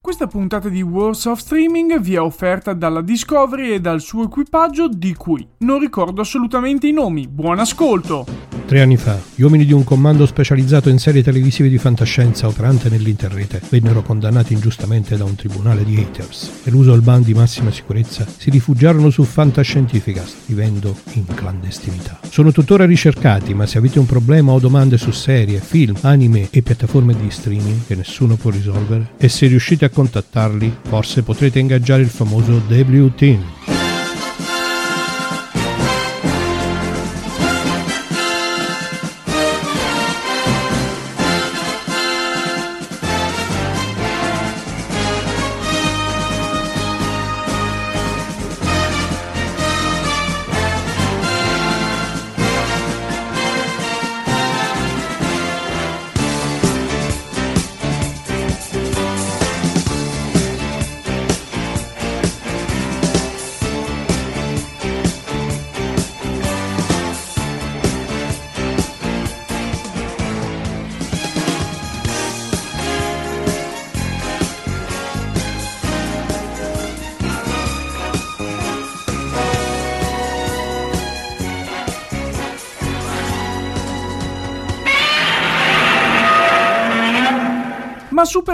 Questa puntata di Wars of Streaming vi è offerta dalla Discovery e dal suo equipaggio di cui non ricordo assolutamente i nomi. Buon ascolto! Tre anni fa, gli uomini di un comando specializzato in serie televisive di fantascienza operante nell'interrete vennero condannati ingiustamente da un tribunale di haters. Eluso il ban di massima sicurezza, si rifugiarono su Fantascientificast, vivendo in clandestinità. Sono tuttora ricercati, ma se avete un problema o domande su serie, film, anime e piattaforme di streaming che nessuno può risolvere, e se riuscite a contattarli, forse potrete ingaggiare il famoso W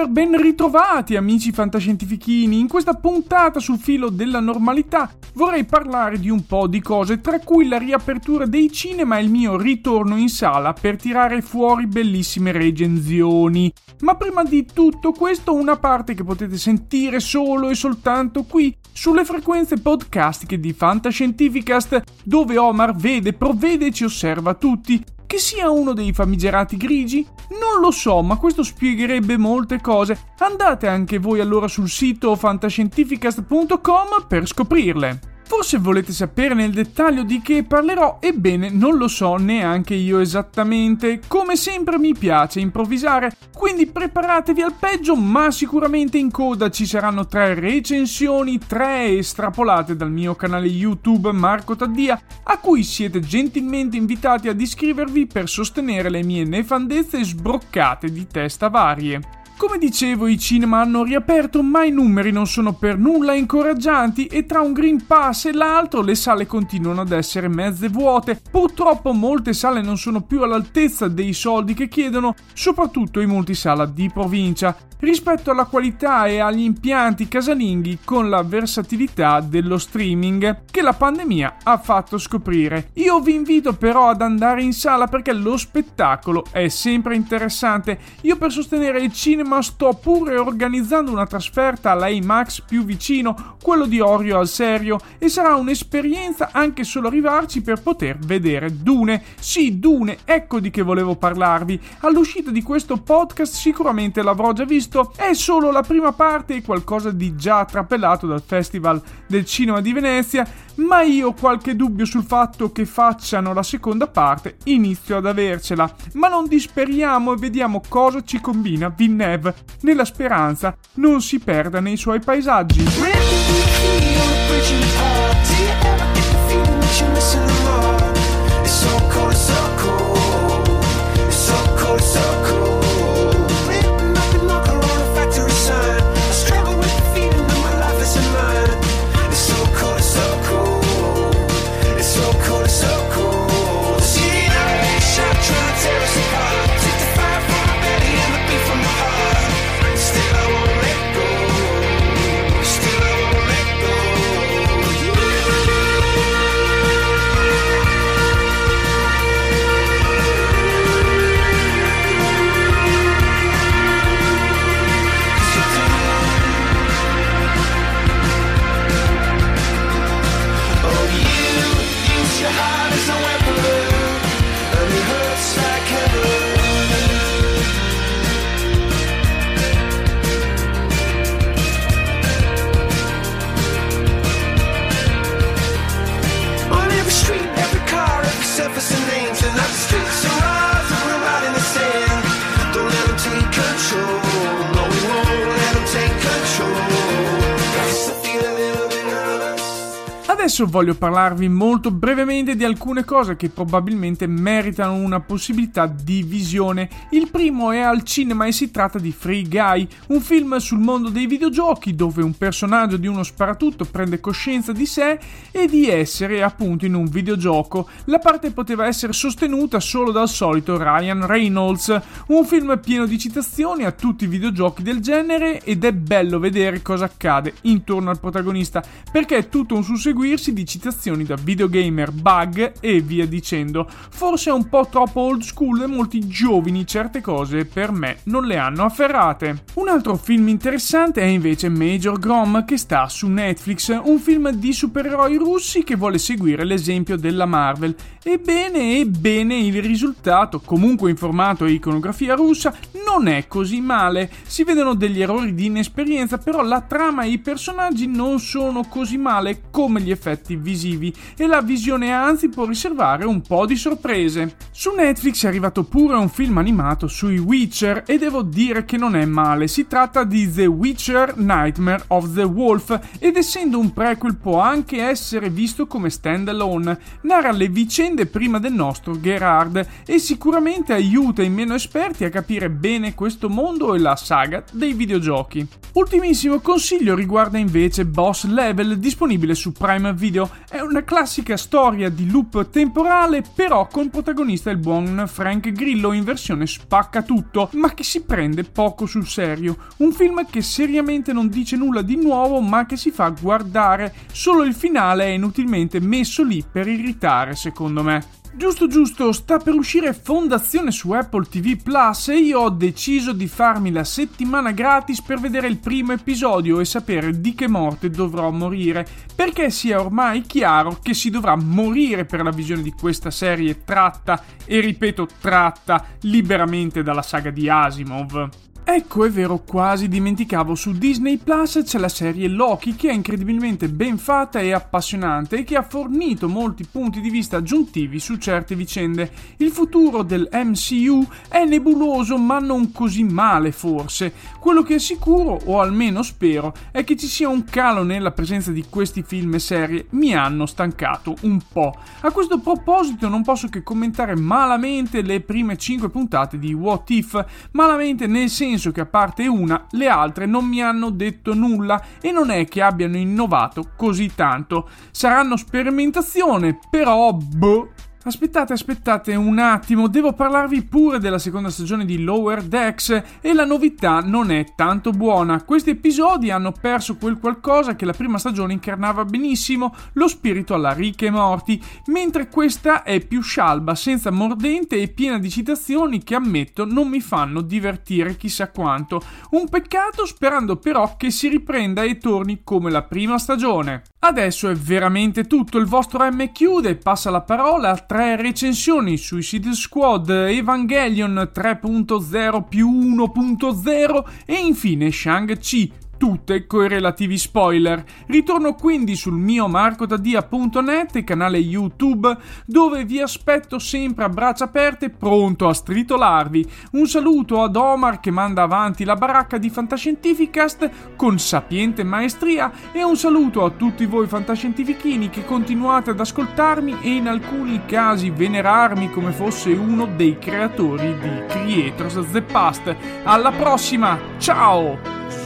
Ben ritrovati amici fantascientifichini, in questa puntata sul filo della normalità vorrei parlare di un po' di cose, tra cui la riapertura dei cinema e il mio ritorno in sala per tirare fuori bellissime recensioni. Ma prima di tutto questo una parte che potete sentire solo e soltanto qui sulle frequenze podcastiche di Fantascientificast dove Omar vede, provvede e ci osserva tutti che sia uno dei famigerati grigi? Non lo so, ma questo spiegherebbe molte cose. Andate anche voi allora sul sito fantascientificast.com per scoprirle. Forse volete sapere nel dettaglio di che parlerò? Ebbene, non lo so neanche io esattamente. Come sempre mi piace improvvisare, quindi preparatevi al peggio, ma sicuramente in coda ci saranno tre recensioni, tre estrapolate dal mio canale YouTube Marco Taddia, a cui siete gentilmente invitati ad iscrivervi per sostenere le mie nefandezze sbroccate di testa varie. Come dicevo, i cinema hanno riaperto, ma i numeri non sono per nulla incoraggianti e tra un Green Pass e l'altro le sale continuano ad essere mezze vuote. Purtroppo molte sale non sono più all'altezza dei soldi che chiedono, soprattutto i multisala di provincia, rispetto alla qualità e agli impianti casalinghi con la versatilità dello streaming che la pandemia ha fatto scoprire. Io vi invito però ad andare in sala perché lo spettacolo è sempre interessante. Io per sostenere il cinema ma sto pure organizzando una trasferta all'IMAX più vicino, quello di Orio al serio, e sarà un'esperienza anche solo arrivarci per poter vedere Dune. Sì, Dune, ecco di che volevo parlarvi. All'uscita di questo podcast sicuramente l'avrò già visto, è solo la prima parte e qualcosa di già trapelato dal Festival del Cinema di Venezia, ma io ho qualche dubbio sul fatto che facciano la seconda parte, inizio ad avercela. Ma non disperiamo e vediamo cosa ci combina Vinnelli Villeneuve, nella speranza non si perda nei suoi paesaggi. Adesso voglio parlarvi molto brevemente di alcune cose che probabilmente meritano una possibilità di visione. Il primo è al cinema e si tratta di Free Guy, un film sul mondo dei videogiochi dove un personaggio di uno sparatutto prende coscienza di sé e di essere appunto in un videogioco. La parte poteva essere sostenuta solo dal solito Ryan Reynolds, un film pieno di citazioni a tutti i videogiochi del genere ed è bello vedere cosa accade intorno al protagonista perché è tutto un susseguirsi di citazioni da videogamer, bug e via dicendo. Forse è un po' troppo old school e molti giovani certe cose per me non le hanno afferrate. Un altro film interessante è invece Major Grom che sta su Netflix, un film di supereroi russi che vuole seguire l'esempio della Marvel. Ebbene, ebbene, il risultato, comunque in formato e iconografia russa, non è così male. Si vedono degli errori di inesperienza, però la trama e i personaggi non sono così male come gli effetti effetti visivi e la visione anzi può riservare un po' di sorprese. Su Netflix è arrivato pure un film animato sui Witcher e devo dire che non è male, si tratta di The Witcher Nightmare of the Wolf ed essendo un prequel può anche essere visto come standalone, narra le vicende prima del nostro Gerard e sicuramente aiuta i meno esperti a capire bene questo mondo e la saga dei videogiochi. Ultimissimo consiglio riguarda invece Boss Level disponibile su Prime Video è una classica storia di loop temporale, però con protagonista il buon Frank Grillo in versione spacca tutto, ma che si prende poco sul serio. Un film che seriamente non dice nulla di nuovo, ma che si fa guardare. Solo il finale è inutilmente messo lì per irritare, secondo me. Giusto giusto, sta per uscire Fondazione su Apple TV Plus e io ho deciso di farmi la settimana gratis per vedere il primo episodio e sapere di che morte dovrò morire, perché sia ormai chiaro che si dovrà morire per la visione di questa serie tratta, e ripeto tratta, liberamente dalla saga di Asimov. Ecco, è vero, quasi dimenticavo, su Disney Plus c'è la serie Loki che è incredibilmente ben fatta e appassionante e che ha fornito molti punti di vista aggiuntivi su certe vicende. Il futuro del MCU è nebuloso ma non così male forse. Quello che è sicuro, o almeno spero, è che ci sia un calo nella presenza di questi film e serie. Mi hanno stancato un po'. A questo proposito non posso che commentare malamente le prime 5 puntate di What If, malamente nel senso che a parte una, le altre non mi hanno detto nulla e non è che abbiano innovato così tanto. Saranno sperimentazione, però boh. Aspettate, aspettate un attimo, devo parlarvi pure della seconda stagione di Lower Decks e la novità non è tanto buona. Questi episodi hanno perso quel qualcosa che la prima stagione incarnava benissimo, lo spirito alla ricche e morti, mentre questa è più scialba, senza mordente e piena di citazioni che ammetto non mi fanno divertire chissà quanto. Un peccato sperando però che si riprenda e torni come la prima stagione. Adesso è veramente tutto, il vostro M chiude, passa la parola a tre recensioni Suicide Squad, Evangelion 3.0 più 1.0 e infine Shang-Chi tutte coi relativi spoiler. Ritorno quindi sul mio marcotadia.net e canale YouTube dove vi aspetto sempre a braccia aperte pronto a stritolarvi. Un saluto ad Omar che manda avanti la baracca di Fantascientificast con sapiente maestria e un saluto a tutti voi fantascientifichini che continuate ad ascoltarmi e in alcuni casi venerarmi come fosse uno dei creatori di Creators the Past. Alla prossima, ciao!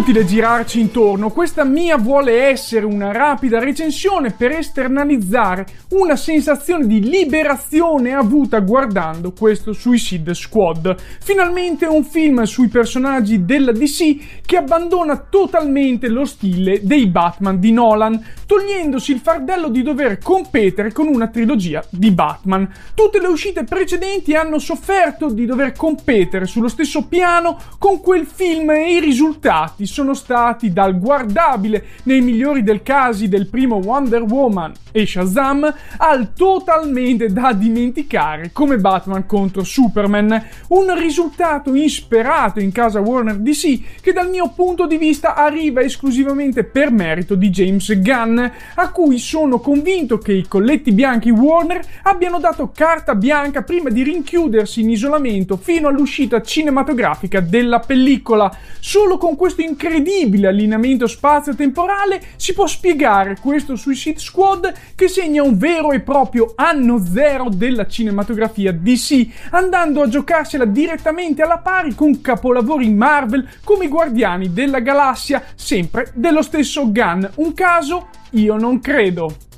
Inutile girarci intorno, questa mia vuole essere una rapida recensione per esternalizzare una sensazione di liberazione avuta guardando questo Suicide Squad. Finalmente un film sui personaggi della DC che abbandona totalmente lo stile dei Batman di Nolan, togliendosi il fardello di dover competere con una trilogia di Batman. Tutte le uscite precedenti hanno sofferto di dover competere sullo stesso piano con quel film e i risultati sono stati dal guardabile nei migliori del casi del primo Wonder Woman e Shazam al totalmente da dimenticare come Batman contro Superman, un risultato insperato in casa Warner DC che dal mio punto di vista arriva esclusivamente per merito di James Gunn, a cui sono convinto che i colletti bianchi Warner abbiano dato carta bianca prima di rinchiudersi in isolamento fino all'uscita cinematografica della pellicola. Solo con questo incredibile allineamento spazio-temporale si può spiegare questo Suicide Squad che segna un vero e proprio anno zero della cinematografia DC, andando a giocarsela direttamente alla pari con capolavori Marvel come i Guardiani della Galassia, sempre dello stesso Gunn. Un caso? Io non credo.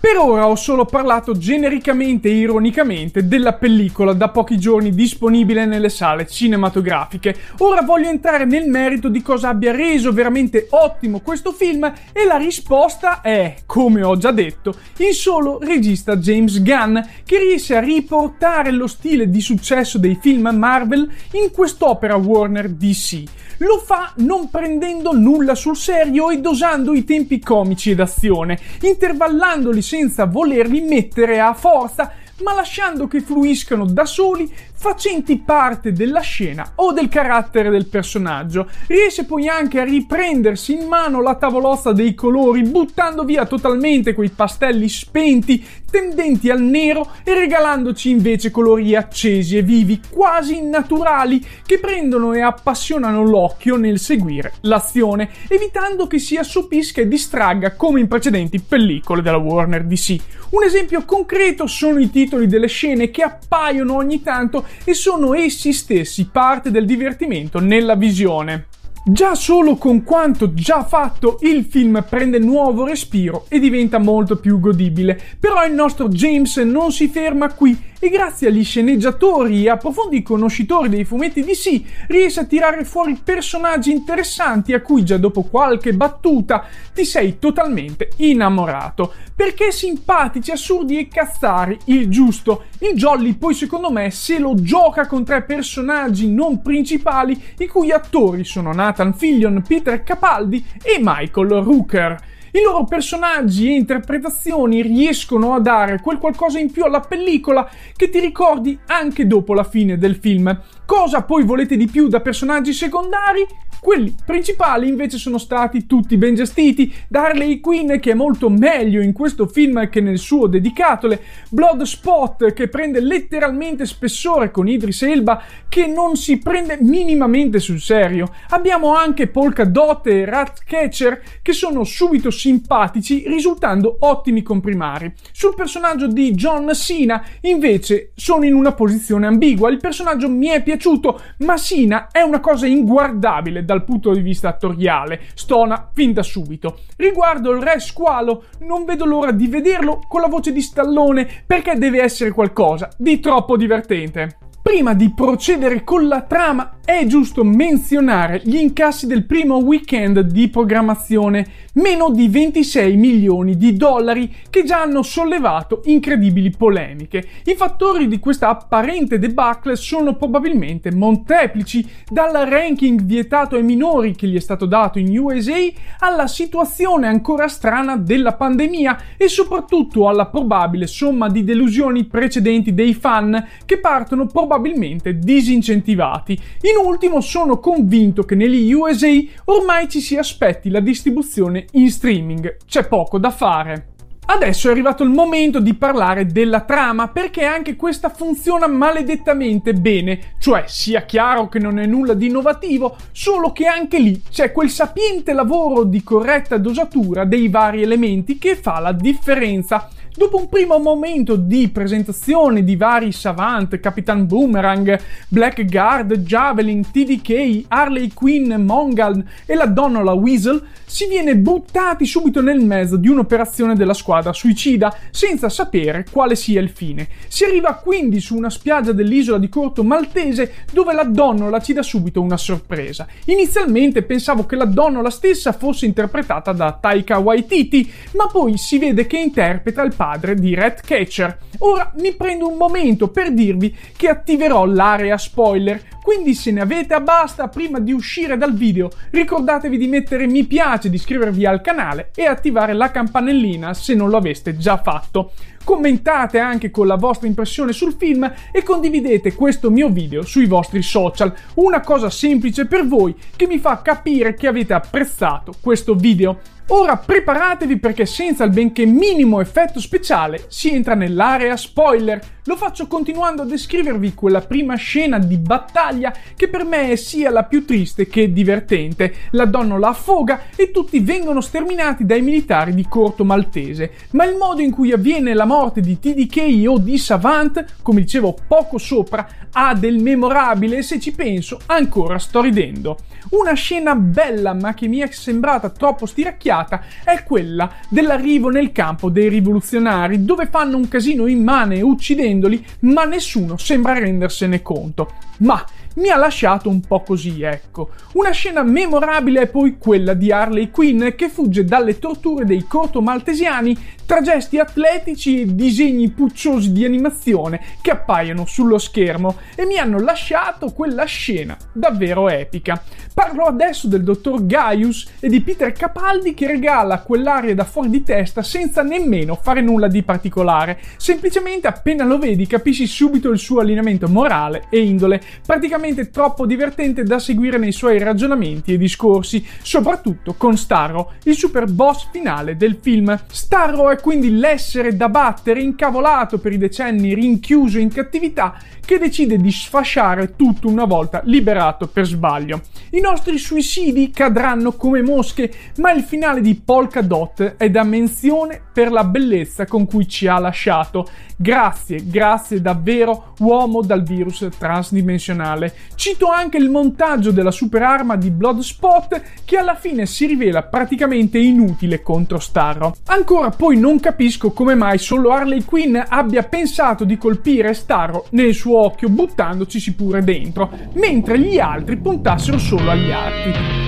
Per ora ho solo parlato genericamente e ironicamente della pellicola da pochi giorni disponibile nelle sale cinematografiche. Ora voglio entrare nel merito di cosa abbia reso veramente ottimo questo film e la risposta è, come ho già detto, il solo regista James Gunn che riesce a riportare lo stile di successo dei film Marvel in quest'opera Warner DC. Lo fa non prendendo nulla sul serio e dosando i tempi comici ed azione, intervallandoli senza volerli mettere a forza ma lasciando che fluiscano da soli facenti parte della scena o del carattere del personaggio. Riesce poi anche a riprendersi in mano la tavolozza dei colori, buttando via totalmente quei pastelli spenti tendenti al nero e regalandoci invece colori accesi e vivi, quasi naturali, che prendono e appassionano l'occhio nel seguire l'azione, evitando che si assopisca e distragga come in precedenti pellicole della Warner DC. Un esempio concreto sono i titoli delle scene che appaiono ogni tanto e sono essi stessi parte del divertimento nella visione. Già solo con quanto già fatto il film prende nuovo respiro e diventa molto più godibile, però il nostro James non si ferma qui e grazie agli sceneggiatori e a profondi conoscitori dei fumetti DC riesce a tirare fuori personaggi interessanti a cui già dopo qualche battuta ti sei totalmente innamorato. Perché simpatici, assurdi e cazzari, il giusto. Il Jolly poi secondo me se lo gioca con tre personaggi non principali i cui attori sono Nathan Fillion, Peter Capaldi e Michael Rooker. I loro personaggi e interpretazioni riescono a dare quel qualcosa in più alla pellicola che ti ricordi anche dopo la fine del film. Cosa poi volete di più da personaggi secondari? Quelli principali invece sono stati tutti ben gestiti. Darley Quinn che è molto meglio in questo film che nel suo dedicatole. Bloodspot che prende letteralmente spessore con Idris Elba che non si prende minimamente sul serio. Abbiamo anche Polka Dot e Ratcatcher che sono subito simpatici risultando ottimi comprimari. Sul personaggio di John Cena invece sono in una posizione ambigua. Il personaggio mi è piaciuto ma Cena è una cosa inguardabile dal punto di vista attoriale. Stona fin da subito. Riguardo il re squalo non vedo l'ora di vederlo con la voce di Stallone perché deve essere qualcosa di troppo divertente. Prima di procedere con la trama è giusto menzionare gli incassi del primo weekend di programmazione, meno di 26 milioni di dollari che già hanno sollevato incredibili polemiche. I fattori di questa apparente debacle sono probabilmente molteplici, dal ranking vietato ai minori che gli è stato dato in USA alla situazione ancora strana della pandemia e soprattutto alla probabile somma di delusioni precedenti dei fan che partono probabilmente disincentivati. In ultimo sono convinto che negli USA ormai ci si aspetti la distribuzione in streaming, c'è poco da fare. Adesso è arrivato il momento di parlare della trama perché anche questa funziona maledettamente bene, cioè sia chiaro che non è nulla di innovativo, solo che anche lì c'è quel sapiente lavoro di corretta dosatura dei vari elementi che fa la differenza. Dopo un primo momento di presentazione di vari Savant, Capitan Boomerang, Blackguard, Javelin, TDK, Harley Quinn, Mongal e la donnola Weasel, si viene buttati subito nel mezzo di un'operazione della squadra suicida senza sapere quale sia il fine. Si arriva quindi su una spiaggia dell'isola di Corto Maltese dove la donnola ci dà subito una sorpresa. Inizialmente pensavo che la donnola stessa fosse interpretata da Taika Waititi, ma poi si vede che interpreta il padre padre di Ratcatcher. Ora mi prendo un momento per dirvi che attiverò l'area spoiler, quindi se ne avete a basta prima di uscire dal video ricordatevi di mettere mi piace, di iscrivervi al canale e attivare la campanellina se non lo aveste già fatto. Commentate anche con la vostra impressione sul film e condividete questo mio video sui vostri social. Una cosa semplice per voi che mi fa capire che avete apprezzato questo video. Ora preparatevi perché senza il benché minimo effetto speciale si entra nell'area spoiler. Lo faccio continuando a descrivervi quella prima scena di battaglia che per me è sia la più triste che divertente. La donna la affoga e tutti vengono sterminati dai militari di Corto Maltese. Ma il modo in cui avviene la morte di TDK o di Savant, come dicevo poco sopra, ha del memorabile e se ci penso ancora sto ridendo. Una scena bella ma che mi è sembrata troppo stiracchiata è quella dell'arrivo nel campo dei rivoluzionari dove fanno un casino immane uccidendoli ma nessuno sembra rendersene conto. Ma mi ha lasciato un po' così, ecco. Una scena memorabile è poi quella di Harley Quinn che fugge dalle torture dei corto maltesiani tra gesti atletici e disegni pucciosi di animazione che appaiono sullo schermo e mi hanno lasciato quella scena davvero epica. Parlo adesso del dottor Gaius e di Peter Capaldi che regala quell'aria da fuori di testa senza nemmeno fare nulla di particolare. Semplicemente appena lo vedi capisci subito il suo allineamento morale e indole, praticamente troppo divertente da seguire nei suoi ragionamenti e discorsi, soprattutto con Starro, il super boss finale del film. Starro è quindi l'essere da battere incavolato per i decenni rinchiuso in cattività che decide di sfasciare tutto una volta liberato per sbaglio. I nostri suicidi cadranno come mosche, ma il finale di Polka Dot è da menzione per la bellezza con cui ci ha lasciato. Grazie, grazie davvero uomo dal virus transdimensionale. Cito anche il montaggio della super arma di Bloodspot che alla fine si rivela praticamente inutile contro Starro. Ancora poi non capisco come mai solo Harley Quinn abbia pensato di colpire Starro nel suo occhio buttandoci pure dentro, mentre gli altri puntassero solo agli arti.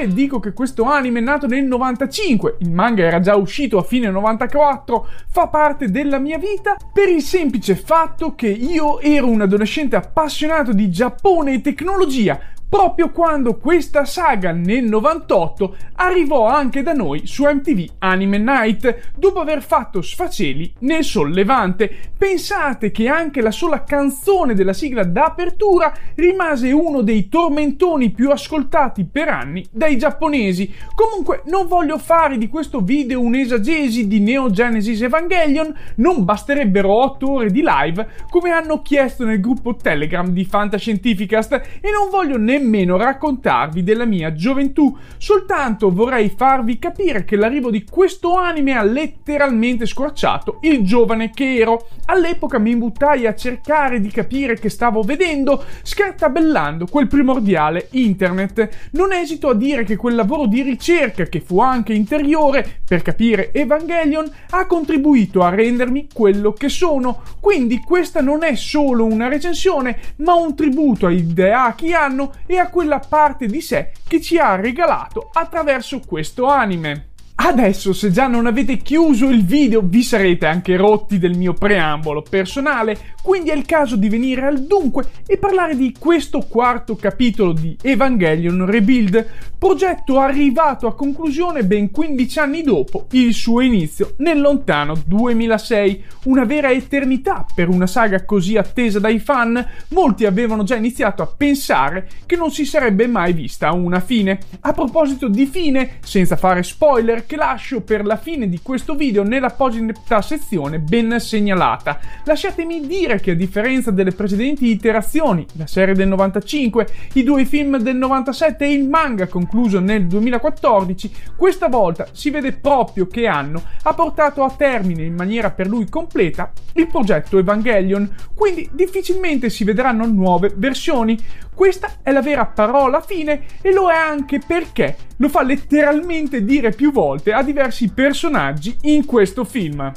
Perché dico che questo anime è nato nel 95, il manga era già uscito a fine 94, fa parte della mia vita? Per il semplice fatto che io ero un adolescente appassionato di Giappone e tecnologia, proprio quando questa saga nel 98 arrivò anche da noi su MTV Anime Night dopo aver fatto sfaceli nel sollevante. Pensate che anche la sola canzone della sigla d'apertura rimase uno dei tormentoni più ascoltati per anni dai giapponesi. Comunque non voglio fare di questo video un'esagesi di Neo Genesis Evangelion, non basterebbero 8 ore di live come hanno chiesto nel gruppo Telegram di Fantascientificast e non voglio nemmeno nemmeno raccontarvi della mia gioventù, soltanto vorrei farvi capire che l'arrivo di questo anime ha letteralmente scorciato il giovane che ero. All'epoca mi imbuttai a cercare di capire che stavo vedendo, scartabellando quel primordiale internet. Non esito a dire che quel lavoro di ricerca, che fu anche interiore, per capire Evangelion, ha contribuito a rendermi quello che sono. Quindi questa non è solo una recensione, ma un tributo ai Deaki Anno e a quella parte di sé che ci ha regalato attraverso questo anime. Adesso, se già non avete chiuso il video, vi sarete anche rotti del mio preambolo personale, quindi è il caso di venire al dunque e parlare di questo quarto capitolo di Evangelion Rebuild, progetto arrivato a conclusione ben 15 anni dopo il suo inizio nel lontano 2006, una vera eternità per una saga così attesa dai fan. Molti avevano già iniziato a pensare che non si sarebbe mai vista una fine. A proposito di fine, senza fare spoiler, che lascio per la fine di questo video nell'apposita sezione ben segnalata. Lasciatemi dire che a differenza delle precedenti iterazioni, la serie del 95, i due film del 97 e il manga concluso nel 2014, questa volta si vede proprio che Anno ha portato a termine in maniera per lui completa il progetto Evangelion, quindi difficilmente si vedranno nuove versioni. Questa è la vera parola fine e lo è anche perché lo fa letteralmente dire più volte a diversi personaggi in questo film.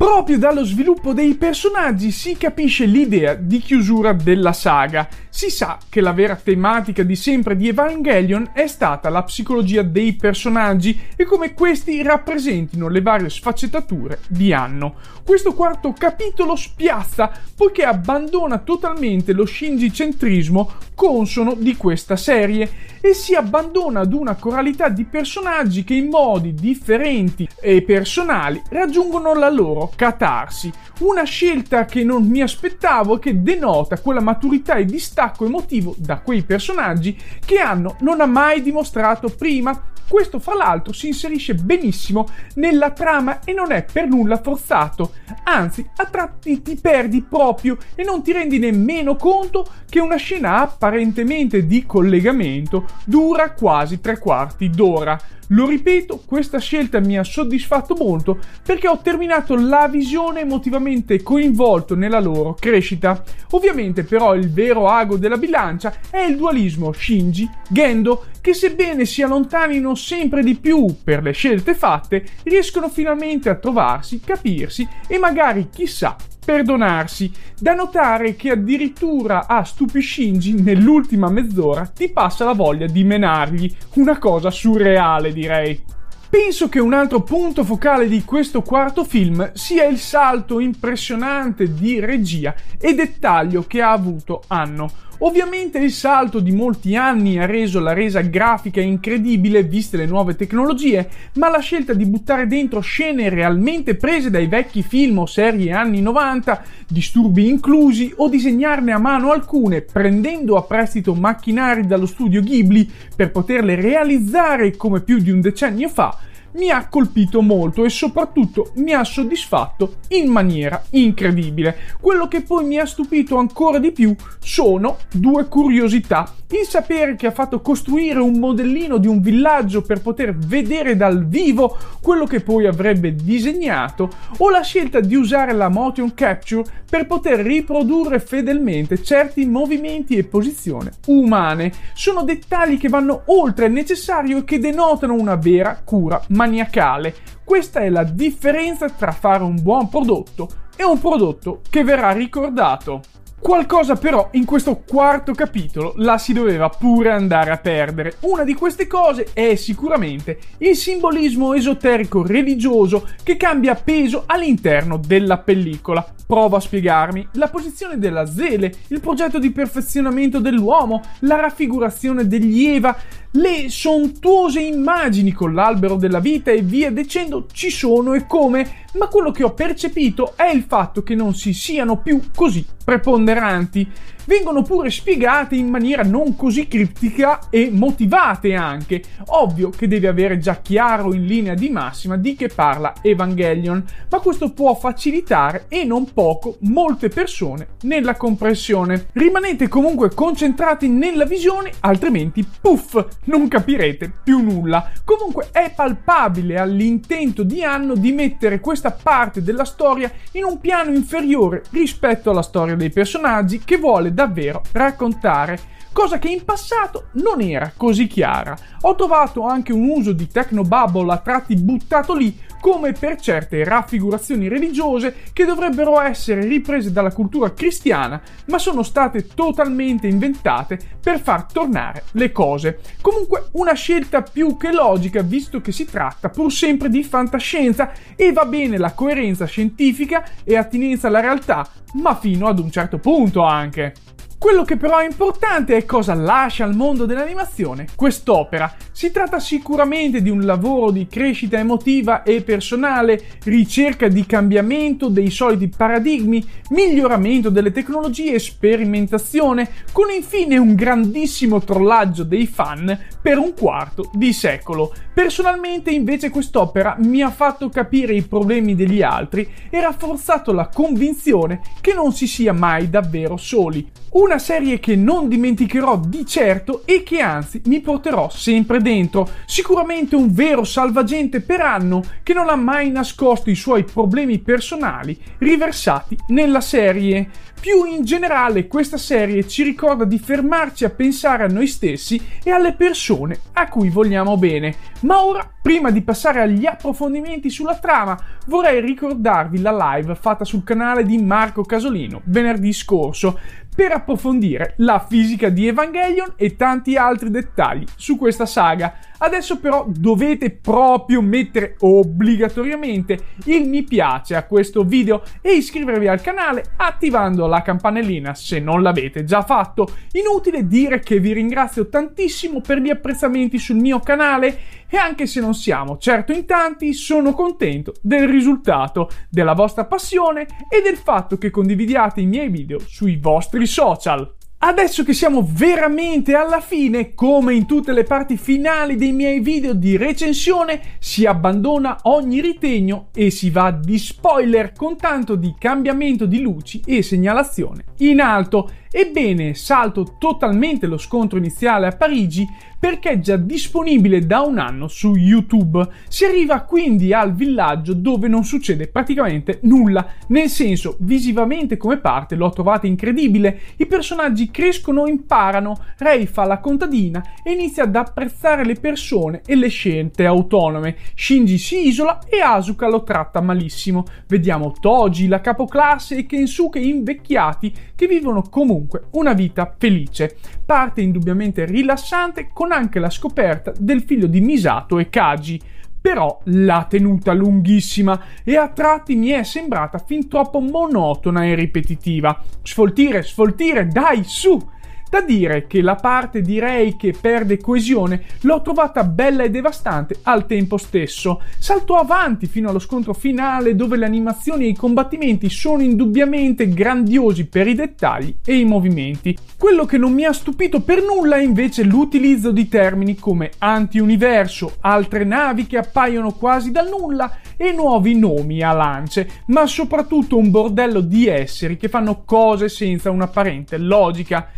Proprio dallo sviluppo dei personaggi si capisce l'idea di chiusura della saga. Si sa che la vera tematica di sempre di Evangelion è stata la psicologia dei personaggi e come questi rappresentino le varie sfaccettature di Anno. Questo quarto capitolo spiazza poiché abbandona totalmente lo shinji centrismo consono di questa serie e si abbandona ad una coralità di personaggi che in modi differenti e personali raggiungono la loro catarsi. Una scelta che non mi aspettavo e che denota quella maturità e distacco emotivo da quei personaggi che hanno non ha mai dimostrato prima. Questo, fra l'altro, si inserisce benissimo nella trama e non è per nulla forzato. Anzi, a tratti ti perdi proprio e non ti rendi nemmeno conto che una scena apparentemente di collegamento dura quasi tre quarti d'ora. Lo ripeto, questa scelta mi ha soddisfatto molto perché ho terminato la visione emotivamente coinvolto nella loro crescita. Ovviamente però il vero ago della bilancia è il dualismo Shinji-Gendo che sebbene si allontanino sempre di più per le scelte fatte, riescono finalmente a trovarsi, capirsi e magari chissà perdonarsi. Da notare che addirittura a Stupi Shinji nell'ultima mezz'ora ti passa la voglia di menargli, una cosa surreale direi. Penso che un altro punto focale di questo quarto film sia il salto impressionante di regia e dettaglio che ha avuto Anno. Ovviamente il salto di molti anni ha reso la resa grafica incredibile viste le nuove tecnologie, ma la scelta di buttare dentro scene realmente prese dai vecchi film o serie anni 90, disturbi inclusi, o disegnarne a mano alcune, prendendo a prestito macchinari dallo studio Ghibli per poterle realizzare come più di un decennio fa, mi ha colpito molto e soprattutto mi ha soddisfatto in maniera incredibile. Quello che poi mi ha stupito ancora di più sono due curiosità. Il sapere che ha fatto costruire un modellino di un villaggio per poter vedere dal vivo quello che poi avrebbe disegnato o la scelta di usare la motion capture per poter riprodurre fedelmente certi movimenti e posizioni umane. Sono dettagli che vanno oltre il necessario e che denotano una vera cura maniacale. Questa è la differenza tra fare un buon prodotto e un prodotto che verrà ricordato. Qualcosa però in questo quarto capitolo la si doveva pure andare a perdere. Una di queste cose è sicuramente il simbolismo esoterico religioso che cambia peso all'interno della pellicola. Provo a spiegarmi. La posizione della Zele, il progetto di perfezionamento dell'uomo, la raffigurazione degli Eva, le sontuose immagini con l'albero della vita e via dicendo ci sono e come, ma quello che ho percepito è il fatto che non si siano più così preponderanti. Vengono pure spiegate in maniera non così criptica e motivate anche. Ovvio che deve avere già chiaro in linea di massima di che parla Evangelion, ma questo può facilitare e non poco molte persone nella comprensione. Rimanete comunque concentrati nella visione, altrimenti puff, non capirete più nulla. Comunque è palpabile all'intento di Anno di mettere questa parte della storia in un piano inferiore rispetto alla storia dei personaggi che vuole davvero raccontare cosa che in passato non era così chiara. Ho trovato anche un uso di Technobubble a tratti buttato lì come per certe raffigurazioni religiose che dovrebbero essere riprese dalla cultura cristiana, ma sono state totalmente inventate per far tornare le cose. Comunque una scelta più che logica visto che si tratta pur sempre di fantascienza e va bene la coerenza scientifica e attinenza alla realtà, ma fino ad un certo punto anche. Quello che però è importante è cosa lascia al mondo dell'animazione quest'opera. Si tratta sicuramente di un lavoro di crescita emotiva e personale, ricerca di cambiamento dei soliti paradigmi, miglioramento delle tecnologie e sperimentazione, con infine un grandissimo trollaggio dei fan per un quarto di secolo. Personalmente invece quest'opera mi ha fatto capire i problemi degli altri e rafforzato la convinzione che non si sia mai davvero soli. Una serie che non dimenticherò di certo e che anzi mi porterò sempre dentro. Sicuramente un vero salvagente per anno che non ha mai nascosto i suoi problemi personali riversati nella serie. Più in generale questa serie ci ricorda di fermarci a pensare a noi stessi e alle persone a cui vogliamo bene. Ma ora, prima di passare agli approfondimenti sulla trama, vorrei ricordarvi la live fatta sul canale di Marco Casolino venerdì scorso per approfondire la fisica di Evangelion e tanti altri dettagli su questa saga. Adesso però dovete proprio mettere obbligatoriamente il mi piace a questo video e iscrivervi al canale attivando la campanellina se non l'avete già fatto. Inutile dire che vi ringrazio tantissimo per gli apprezzamenti sul mio canale e anche se non siamo certo in tanti, sono contento del risultato, della vostra passione e del fatto che condividiate i miei video sui vostri social. Adesso che siamo veramente alla fine, come in tutte le parti finali dei miei video di recensione, si abbandona ogni ritegno e si va di spoiler con tanto di cambiamento di luci e segnalazione in alto. Ebbene, salto totalmente lo scontro iniziale a Parigi perché è già disponibile da un anno su YouTube. Si arriva quindi al villaggio dove non succede praticamente nulla, nel senso visivamente come parte l'ho trovata incredibile, i personaggi crescono, imparano, Rei fa la contadina e inizia ad apprezzare le persone e le scelte autonome, Shinji si isola e Asuka lo tratta malissimo. Vediamo Toji, la capoclasse e Kensuke invecchiati che vivono comunque una vita felice. Parte indubbiamente rilassante con anche la scoperta del figlio di Misato e Kaji. Però l'ha tenuta lunghissima e a tratti mi è sembrata fin troppo monotona e ripetitiva. Sfoltire, sfoltire, dai, su! Da dire che la parte di Rei che perde coesione l'ho trovata bella e devastante al tempo stesso. Saltò avanti fino allo scontro finale dove le animazioni e i combattimenti sono indubbiamente grandiosi per i dettagli e i movimenti. Quello che non mi ha stupito per nulla è invece l'utilizzo di termini come anti-universo, altre navi che appaiono quasi dal nulla e nuovi nomi a lance, ma soprattutto un bordello di esseri che fanno cose senza un'apparente logica.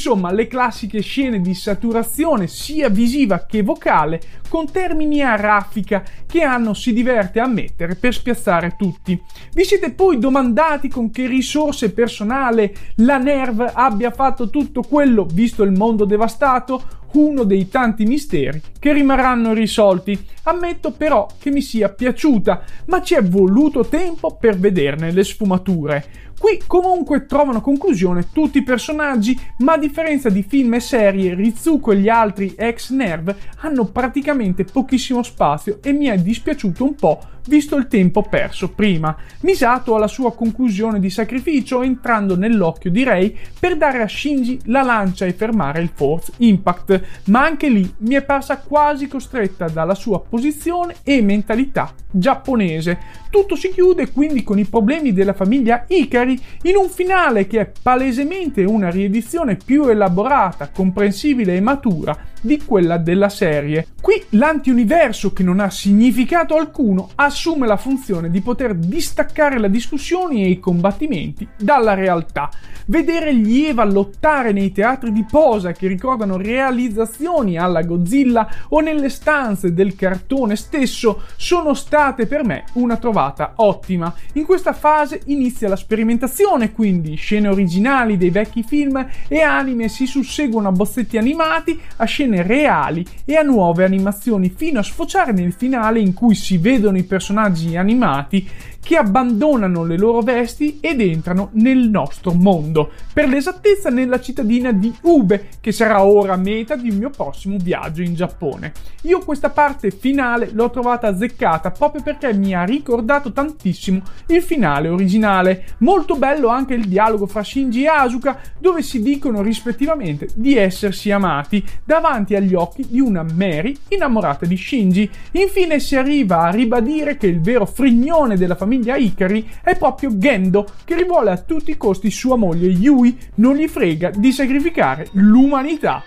Insomma, le classiche scene di saturazione sia visiva che vocale con termini a raffica che Anno si diverte a mettere per spiazzare tutti. Vi siete poi domandati con che risorse personale la Nerve abbia fatto tutto quello visto il mondo devastato? Uno dei tanti misteri che rimarranno risolti. Ammetto però che mi sia piaciuta, ma ci è voluto tempo per vederne le sfumature. Qui comunque trovano conclusione tutti i personaggi, ma a differenza di film e serie, Rizuko e gli altri ex Nerv hanno praticamente pochissimo spazio e mi è dispiaciuto un po' visto il tempo perso prima. Misato alla sua conclusione di sacrificio entrando nell'occhio di Rei per dare a Shinji la lancia e fermare il Force Impact, ma anche lì mi è parsa quasi costretta dalla sua posizione e mentalità giapponese. Tutto si chiude quindi con i problemi della famiglia Ikari in un finale che è palesemente una riedizione più elaborata, comprensibile e matura di quella della serie. Qui l'antiuniverso, che non ha significato alcuno, assume la funzione di poter distaccare le discussioni e i combattimenti dalla realtà. Vedere gli Eva lottare nei teatri di posa che ricordano realizzazioni alla Godzilla o nelle stanze del cartone stesso sono state per me una trovata ottima. In questa fase inizia la sperimentazione, quindi scene originali dei vecchi film e anime si susseguono a bozzetti animati, a scene reali e a nuove animazioni fino a sfociare nel finale in cui si vedono i personaggi animati che abbandonano le loro vesti ed entrano nel nostro mondo, per l'esattezza nella cittadina di Ube, che sarà ora meta di un mio prossimo viaggio in Giappone. Io questa parte finale l'ho trovata azzeccata proprio perché mi ha ricordato tantissimo il finale originale. Molto bello anche il dialogo fra Shinji e Asuka, dove si dicono rispettivamente di essersi amati davanti agli occhi di una Mary innamorata di Shinji. Infine si arriva a ribadire che il vero frignone della famiglia famiglia Ikari è proprio Gendo, che rivuole a tutti i costi sua moglie Yui, non gli frega di sacrificare l'umanità.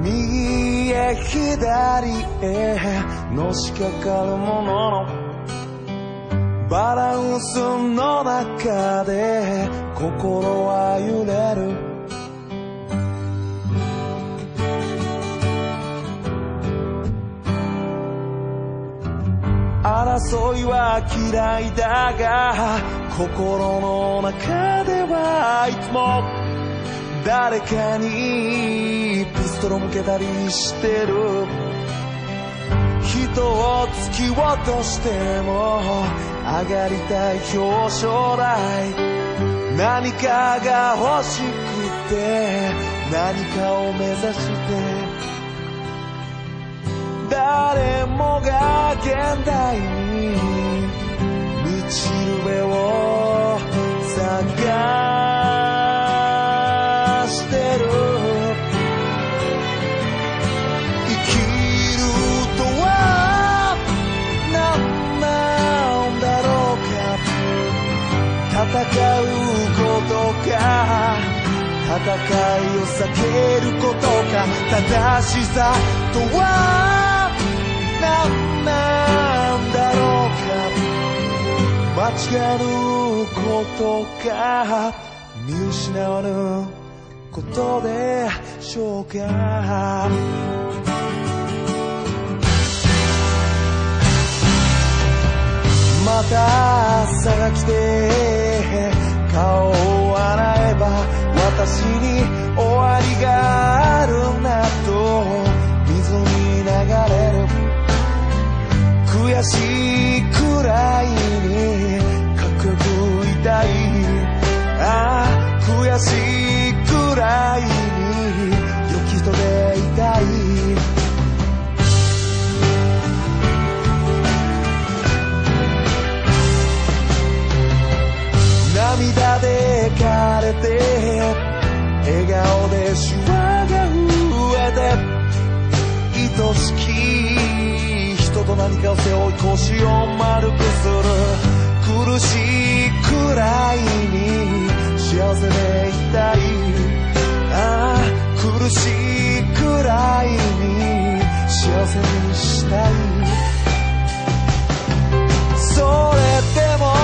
Mie hidari e no shikakaru mono. no バランスの中で心は揺れる。争いは嫌いだが心の中ではいつも誰かにピストル向けたりしてる。人を突き落としても上がりたい表彰台。何かが欲しくて何かを目指して。誰もが現代に満ちる目を探うことか。戦いを避けることか。正しさとは何なんだろうか。間違うことか。見失わぬことでしょうか。また朝が来て顔を洗えば私に終わりがあるなと水に流れる。悔しいくらいにかっこよくいたいああ悔しいくらいて笑顔でシワが増えて愛しき人と何かを背負い腰を丸くする苦しいくらいに幸せでいたいああ苦しいくらいに幸せにしたい。それでも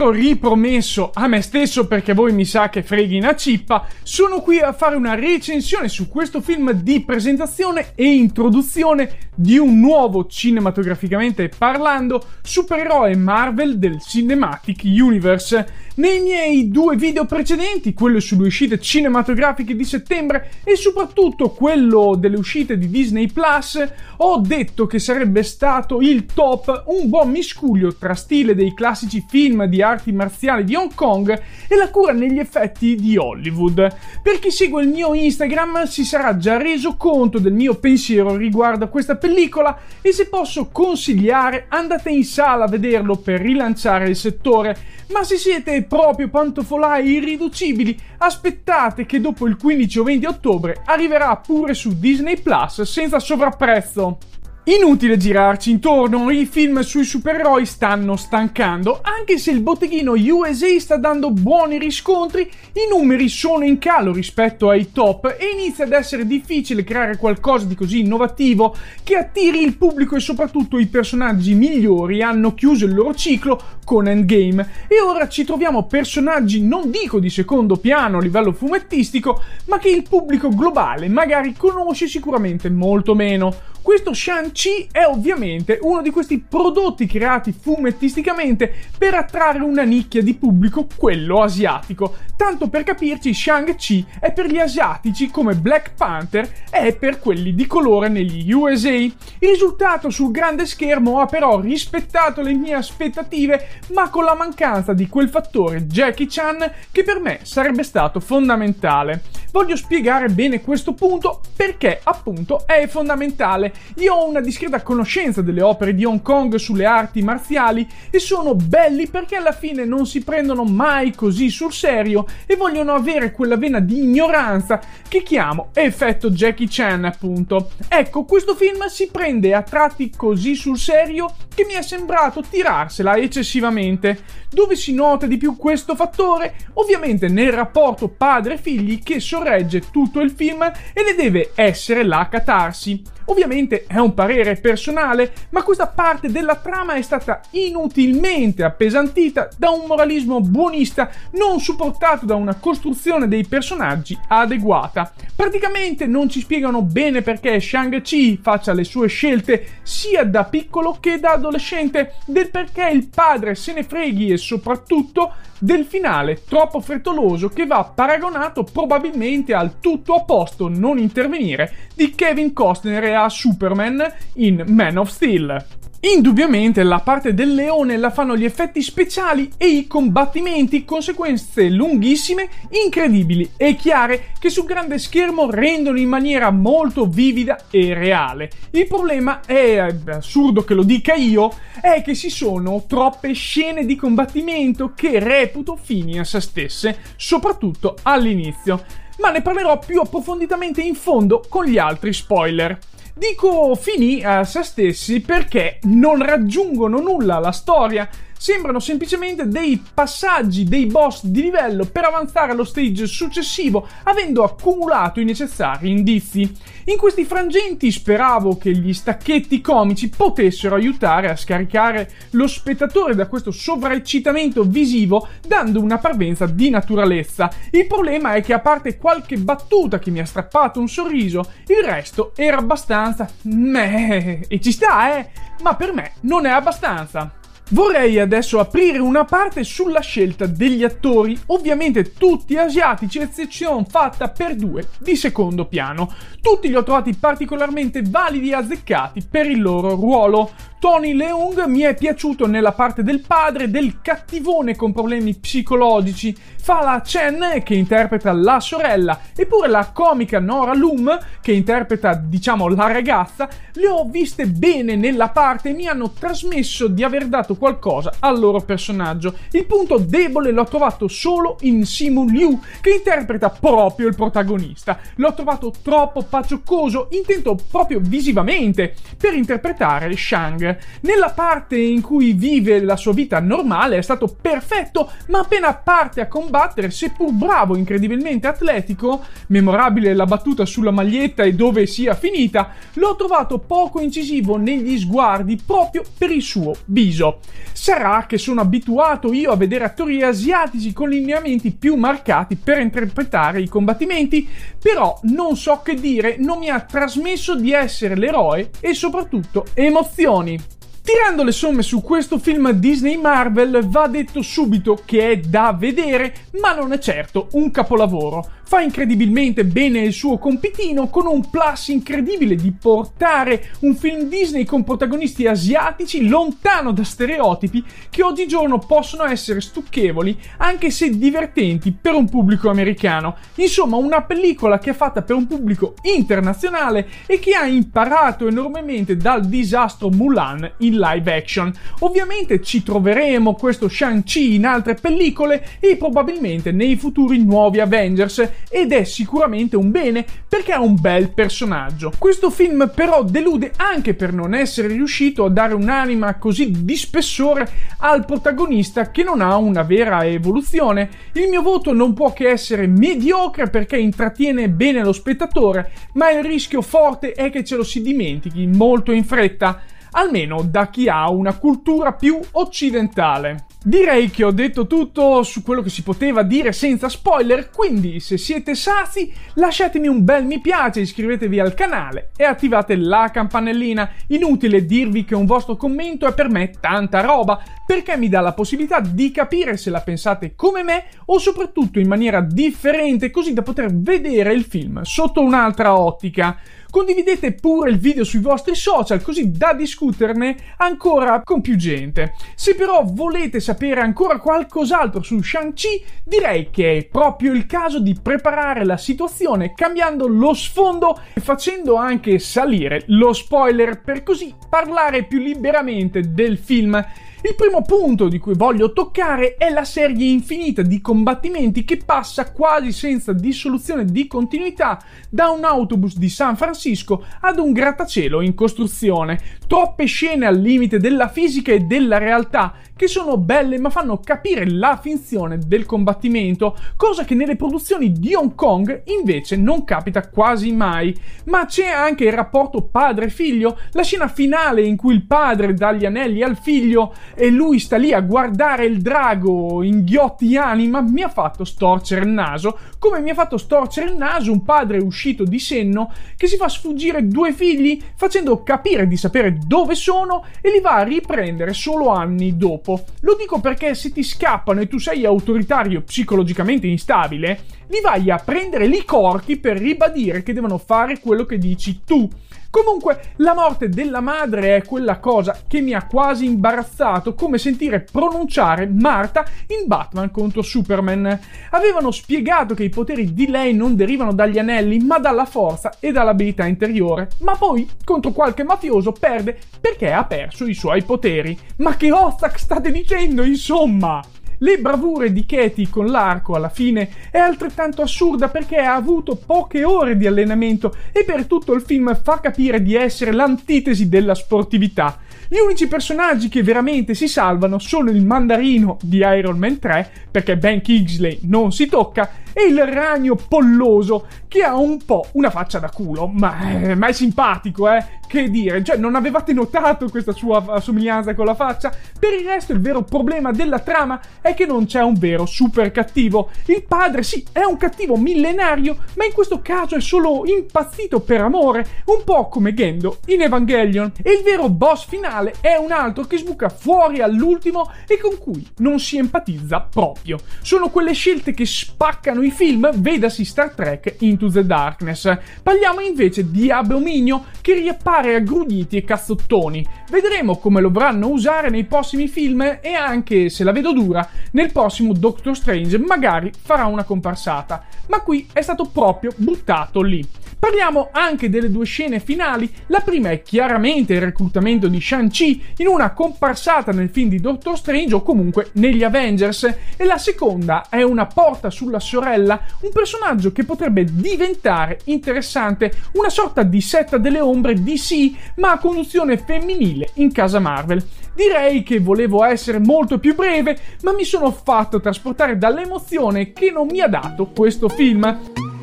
ero ripromesso a me stesso perché voi mi sa che freghi una cippa, sono qui a fare una recensione su questo film di presentazione e introduzione di un nuovo cinematograficamente parlando supereroe Marvel del Cinematic Universe. Nei miei due video precedenti, quello sulle uscite cinematografiche di settembre e soprattutto quello delle uscite di Disney Plus, ho detto che sarebbe stato il top un buon miscuglio tra stile dei classici film di arti marziali di Hong Kong e la cura negli effetti di Hollywood. Per chi segue il mio Instagram si sarà già reso conto del mio pensiero riguardo a questa pellicola e se posso consigliare andate in sala a vederlo per rilanciare il settore, ma se siete proprio pantofolai irriducibili aspettate che dopo il 15 o 20 ottobre arriverà pure su Disney Plus senza sovrapprezzo. Inutile girarci intorno, i film sui supereroi stanno stancando, anche se il botteghino USA sta dando buoni riscontri, i numeri sono in calo rispetto ai top e inizia ad essere difficile creare qualcosa di così innovativo che attiri il pubblico e soprattutto i personaggi migliori hanno chiuso il loro ciclo con Endgame e ora ci troviamo personaggi non dico di secondo piano a livello fumettistico, ma che il pubblico globale magari conosce sicuramente molto meno. Questo Shang-Chi è ovviamente uno di questi prodotti creati fumettisticamente per attrarre una nicchia di pubblico, quello asiatico. Tanto per capirci, Shang-Chi è per gli asiatici come Black Panther è per quelli di colore negli USA. Il risultato sul grande schermo ha però rispettato le mie aspettative, ma con la mancanza di quel fattore Jackie Chan che per me sarebbe stato fondamentale. Voglio spiegare bene questo punto perché appunto è fondamentale. Io ho una discreta conoscenza delle opere di Hong Kong sulle arti marziali e sono belli perché alla fine non si prendono mai così sul serio e vogliono avere quella vena di ignoranza che chiamo effetto Jackie Chan appunto. Ecco, questo film si prende a tratti così sul serio che mi è sembrato tirarsela eccessivamente. Dove si nota di più questo fattore? Ovviamente nel rapporto padre-figli che sorregge tutto il film e ne deve essere la catarsi. Ovviamente è un parere personale, ma questa parte della trama è stata inutilmente appesantita da un moralismo buonista non supportato da una costruzione dei personaggi adeguata. Praticamente non ci spiegano bene perché Shang-Chi faccia le sue scelte sia da piccolo che da adolescente, del perché il padre se ne freghi e soprattutto del finale troppo frettoloso che va paragonato probabilmente al tutto a posto non intervenire di Kevin Costner e a Superman in Man of Steel. Indubbiamente la parte del leone la fanno gli effetti speciali e i combattimenti, conseguenze lunghissime, incredibili e chiare che sul grande schermo rendono in maniera molto vivida e reale. Il problema è assurdo che lo dica io, è che ci sono troppe scene di combattimento che reputo fini a se stesse, soprattutto all'inizio. Ma ne parlerò più approfonditamente in fondo con gli altri spoiler. Dico finì a se stessi perché non raggiungono nulla alla storia, sembrano semplicemente dei passaggi dei boss di livello per avanzare allo stage successivo, avendo accumulato i necessari indizi. In questi frangenti speravo che gli stacchetti comici potessero aiutare a scaricare lo spettatore da questo sovraeccitamento visivo, dando una parvenza di naturalezza. Il problema è che a parte qualche battuta che mi ha strappato un sorriso, il resto era abbastanza meh, e ci sta, eh, ma per me non è abbastanza. Vorrei adesso aprire una parte sulla scelta degli attori, ovviamente tutti asiatici, eccezione fatta per due di secondo piano. Tutti li ho trovati particolarmente validi e azzeccati per il loro ruolo. Tony Leung mi è piaciuto nella parte del padre, del cattivone con problemi psicologici. Fala Chen, che interpreta la sorella, eppure la comica Nora Loom, che interpreta, diciamo, la ragazza, le ho viste bene nella parte e mi hanno trasmesso di aver dato qualcosa al loro personaggio. Il punto debole l'ho trovato solo in Simu Liu, che interpreta proprio il protagonista. L'ho trovato troppo pacioccoso, intento proprio visivamente, per interpretare Shang. Nella parte in cui vive la sua vita normale è stato perfetto, ma appena parte a combattere, seppur bravo, incredibilmente atletico, memorabile la battuta sulla maglietta e dove sia finita, l'ho trovato poco incisivo negli sguardi proprio per il suo viso. Sarà che sono abituato io a vedere attori asiatici con lineamenti più marcati per interpretare i combattimenti, però non so che dire, non mi ha trasmesso di essere l'eroe e soprattutto emozioni. Tirando le somme su questo film Disney Marvel, va detto subito che è da vedere, ma non è certo un capolavoro. Fa incredibilmente bene il suo compitino con un plus incredibile di portare un film Disney con protagonisti asiatici lontano da stereotipi che oggigiorno possono essere stucchevoli anche se divertenti per un pubblico americano. Insomma, una pellicola che è fatta per un pubblico internazionale e che ha imparato enormemente dal disastro Mulan in live action. Ovviamente ci troveremo questo Shang-Chi in altre pellicole e probabilmente nei futuri nuovi Avengers ed è sicuramente un bene perché è un bel personaggio. Questo film però delude anche per non essere riuscito a dare un'anima così di spessore al protagonista che non ha una vera evoluzione. Il mio voto non può che essere mediocre perché intrattiene bene lo spettatore, ma il rischio forte è che ce lo si dimentichi molto in fretta almeno da chi ha una cultura più occidentale. Direi che ho detto tutto su quello che si poteva dire senza spoiler, quindi se siete sazi lasciatemi un bel mi piace, iscrivetevi al canale e attivate la campanellina. Inutile dirvi che un vostro commento è per me tanta roba, perché mi dà la possibilità di capire se la pensate come me o soprattutto in maniera differente, così da poter vedere il film sotto un'altra ottica. Condividete pure il video sui vostri social così da discuterne ancora con più gente. Se però volete sapere ancora qualcos'altro su Shang-Chi, direi che è proprio il caso di preparare la situazione cambiando lo sfondo e facendo anche salire lo spoiler per così parlare più liberamente del film. Il primo punto di cui voglio toccare è la serie infinita di combattimenti che passa quasi senza dissoluzione di continuità da un autobus di San Francisco ad un grattacielo in costruzione. Troppe scene al limite della fisica e della realtà che sono belle ma fanno capire la finzione del combattimento, cosa che nelle produzioni di Hong Kong invece non capita quasi mai. Ma c'è anche il rapporto padre-figlio, la scena finale in cui il padre dà gli anelli al figlio e lui sta lì a guardare il drago inghiotti anima mi ha fatto storcere il naso, come mi ha fatto storcere il naso un padre uscito di senno che si fa sfuggire due figli facendo capire di sapere dove sono e li va a riprendere solo anni dopo. Lo dico perché se ti scappano e tu sei autoritario psicologicamente instabile, li vai a prendere li corchi per ribadire che devono fare quello che dici tu. Comunque, la morte della madre è quella cosa che mi ha quasi imbarazzato, come sentire pronunciare Marta in Batman contro Superman. Avevano spiegato che i poteri di lei non derivano dagli anelli, ma dalla forza e dall'abilità interiore. Ma poi, contro qualche mafioso, perde perché ha perso i suoi poteri. Ma che Ozak state dicendo, insomma? Le bravure di Katie con l'arco alla fine è altrettanto assurda perché ha avuto poche ore di allenamento e per tutto il film fa capire di essere l'antitesi della sportività. Gli unici personaggi che veramente si salvano sono il mandarino di Iron Man 3, perché Ben Kingsley non si tocca, e il ragno polloso, che ha un po' una faccia da culo, ma, ma è simpatico, eh? Che dire, cioè non avevate notato questa sua somiglianza con la faccia? Per il resto il vero problema della trama è che non c'è un vero super cattivo. Il padre sì, è un cattivo millenario, ma in questo caso è solo impazzito per amore, un po' come Gendo in Evangelion. E il vero boss finale è un altro che sbuca fuori all'ultimo e con cui non si empatizza proprio. Sono quelle scelte che spaccano i film, vedasi Star Trek Into the Darkness. Parliamo invece di Abominio che riappare a grugniti e cazzottoni. Vedremo come lo vorranno usare nei prossimi film e anche, se la vedo dura, nel prossimo Doctor Strange magari farà una comparsata. Ma qui è stato proprio buttato lì. Parliamo anche delle due scene finali. La prima è chiaramente il reclutamento di Shang-Chi in una comparsata nel film di Doctor Strange o comunque negli Avengers e la seconda è una porta sulla sorella, un personaggio che potrebbe diventare interessante, una sorta di setta delle ombre DC ma a conduzione femminile in casa Marvel. Direi che volevo essere molto più breve, ma mi sono fatto trasportare dall'emozione che non mi ha dato questo film.